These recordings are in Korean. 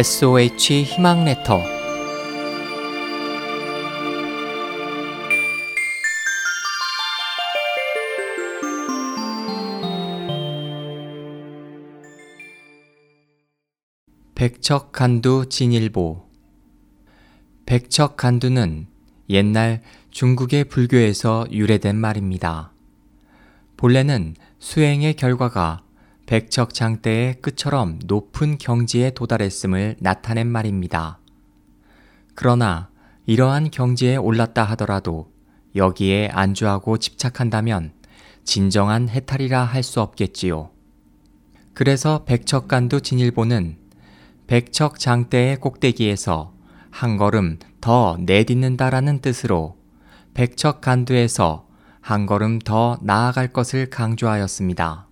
SOH 희망 레터 백척 간두 진일보 백척 간두는 옛날 중국의 불교에서 유래된 말입니다. 본래는 수행의 결과가 백척장대의 끝처럼 높은 경지에 도달했음을 나타낸 말입니다. 그러나 이러한 경지에 올랐다 하더라도 여기에 안주하고 집착한다면 진정한 해탈이라 할 수 없겠지요. 그래서 백척간두 진일보는 백척장대의 꼭대기에서 한 걸음 더 내딛는다라는 뜻으로 백척간두에서 한 걸음 더 나아갈 것을 강조하였습니다.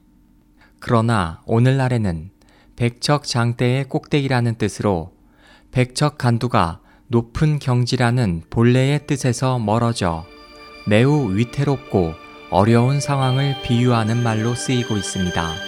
그러나 오늘날에는 백척 장대의 꼭대기라는 뜻으로 백척 간두가 높은 경지라는 본래의 뜻에서 멀어져 매우 위태롭고 어려운 상황을 비유하는 말로 쓰이고 있습니다.